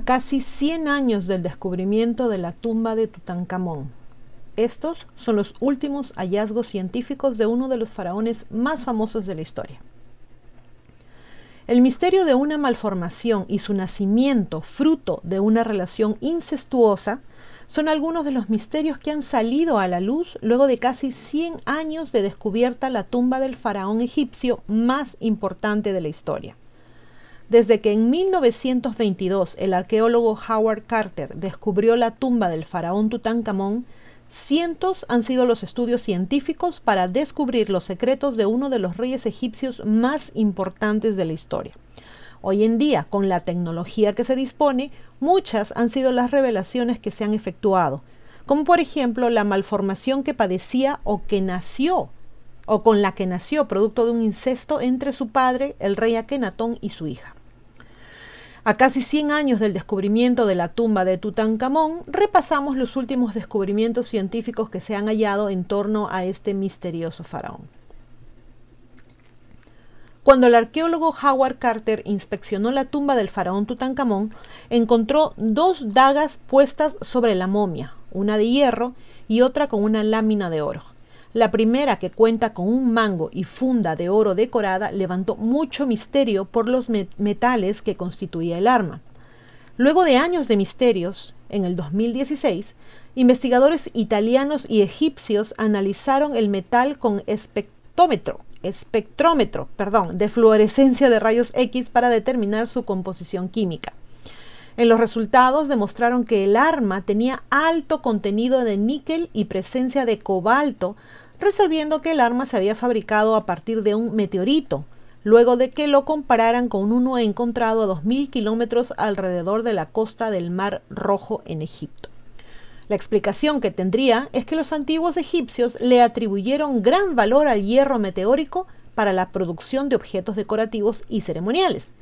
casi 100 años del descubrimiento de la tumba de Tutankamón. Estos son los últimos hallazgos científicos de uno de los faraones más famosos de la historia. El misterio de una malformación y su nacimiento fruto de una relación incestuosa son algunos de los misterios que han salido a la luz luego de casi 100 años de descubierta la tumba del faraón egipcio más importante de la historia. Desde que en 1922 el arqueólogo Howard Carter descubrió la tumba del faraón Tutankamón, cientos han sido los estudios científicos para descubrir los secretos de uno de los reyes egipcios más importantes de la historia. Hoy en día, con la tecnología que se dispone, muchas han sido las revelaciones que se han efectuado, como por ejemplo la malformación que padecía o que nació, o con la que nació producto de un incesto entre su padre, el rey Akenatón, y su hija. A casi 100 años del descubrimiento de la tumba de Tutankamón, repasamos los últimos descubrimientos científicos que se han hallado en torno a este misterioso faraón. Cuando el arqueólogo Howard Carter inspeccionó la tumba del faraón Tutankamón, encontró dos dagas puestas sobre la momia, una de hierro y otra con una lámina de oro. La primera, que cuenta con un mango y funda de oro decorada, levantó mucho misterio por los metales que constituía el arma. Luego de años de misterios, en el 2016, investigadores italianos y egipcios analizaron el metal con espectrómetro, de fluorescencia de rayos X para determinar su composición química. En los resultados demostraron que el arma tenía alto contenido de níquel y presencia de cobalto, resolviendo que el arma se había fabricado a partir de un meteorito, luego de que lo compararan con uno encontrado a 2.000 kilómetros alrededor de la costa del Mar Rojo en Egipto. La explicación que tendría es que los antiguos egipcios le atribuyeron gran valor al hierro meteórico para la producción de objetos decorativos y ceremoniales,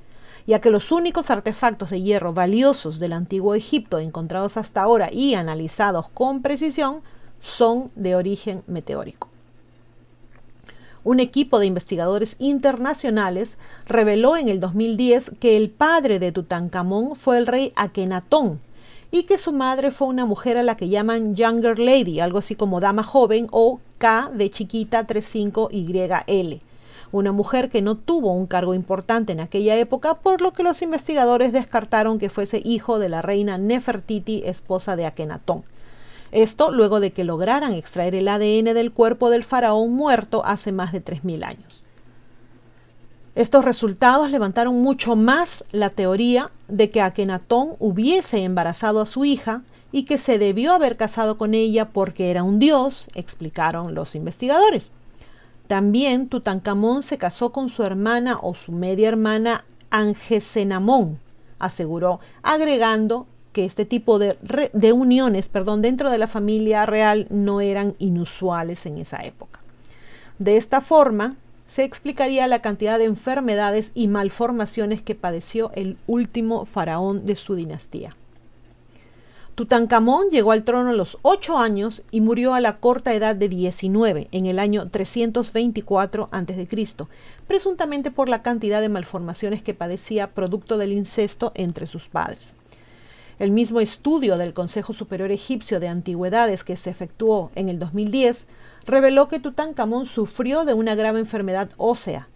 ya que los únicos artefactos de hierro valiosos del antiguo Egipto encontrados hasta ahora y analizados con precisión son de origen meteórico. Un equipo de investigadores internacionales reveló en el 2010 que el padre de Tutankamón fue el rey Akenatón y que su madre fue una mujer a la que llaman Younger Lady, algo así como dama joven o K de chiquita 35YL. Una mujer que no tuvo un cargo importante en aquella época, por lo que los investigadores descartaron que fuese hijo de la reina Nefertiti, esposa de Akenatón. Esto luego de que lograran extraer el ADN del cuerpo del faraón muerto hace más de 3.000 años. Estos resultados levantaron mucho más la teoría de que Akenatón hubiese embarazado a su hija y que se debió haber casado con ella porque era un dios, explicaron los investigadores. También Tutankamón se casó con su hermana o su media hermana Angesenamón, aseguró, agregando que este tipo de, de uniones perdón, dentro de la familia real no eran inusuales en esa época. De esta forma, se explicaría la cantidad de enfermedades y malformaciones que padeció el último faraón de su dinastía. Tutankamón llegó al trono a los 8 años y murió a la corta edad de 19 en el año 324 a.C., presuntamente por la cantidad de malformaciones que padecía producto del incesto entre sus padres. El mismo estudio del Consejo Superior Egipcio de Antigüedades que se efectuó en el 2010 reveló que Tutankamón sufrió de una grave enfermedad ósea,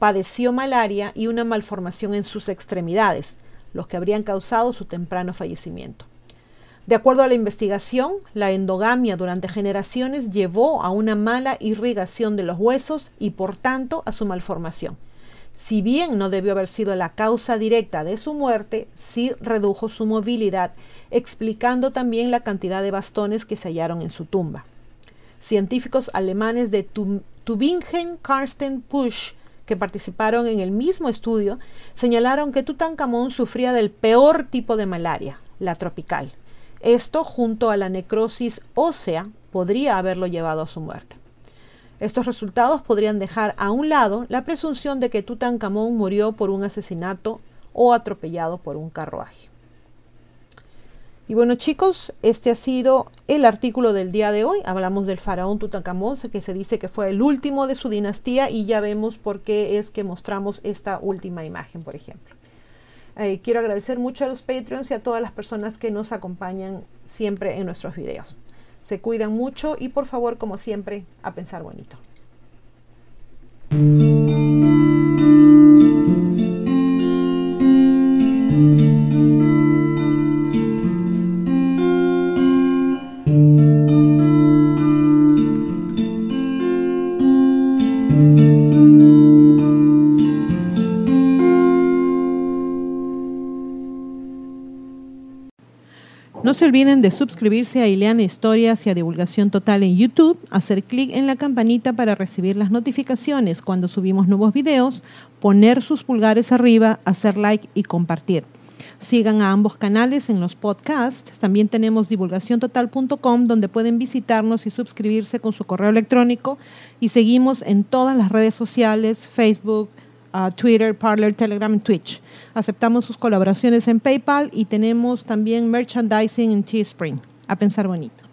padeció malaria y una malformación en sus extremidades, los que habrían causado su temprano fallecimiento. De acuerdo a la investigación, la endogamia durante generaciones llevó a una mala irrigación de los huesos y por tanto a su malformación. Si bien no debió haber sido la causa directa de su muerte, sí redujo su movilidad, explicando también la cantidad de bastones que se hallaron en su tumba. Científicos alemanes de Tübingen, Karsten Pusch, que participaron en el mismo estudio, señalaron que Tutankamón sufría del peor tipo de malaria, la tropical. Esto, junto a la necrosis ósea, podría haberlo llevado a su muerte. Estos resultados podrían dejar a un lado la presunción de que Tutankamón murió por un asesinato o atropellado por un carruaje. Y bueno chicos, este ha sido el artículo del día de hoy. Hablamos del faraón Tutankamón, que se dice que fue el último de su dinastía y ya vemos por qué es que mostramos esta última imagen, por ejemplo. Eh, quiero agradecer mucho a los Patreons y a todas las personas que nos acompañan siempre en nuestros videos. Se cuidan mucho y por favor, como siempre, a pensar bonito. Se olviden de suscribirse a Ileana Historias y a Divulgación Total en YouTube, hacer clic en la campanita para recibir las notificaciones cuando subimos nuevos videos, poner sus pulgares arriba, hacer like y compartir. Sigan a ambos canales en los podcasts. También tenemos divulgaciontotal.com donde pueden visitarnos y suscribirse con su correo electrónico. Y seguimos en todas las redes sociales, Facebook, Twitter, Parler, Telegram Twitch. Aceptamos sus colaboraciones en PayPal y tenemos también merchandising en Teespring. A pensar bonito.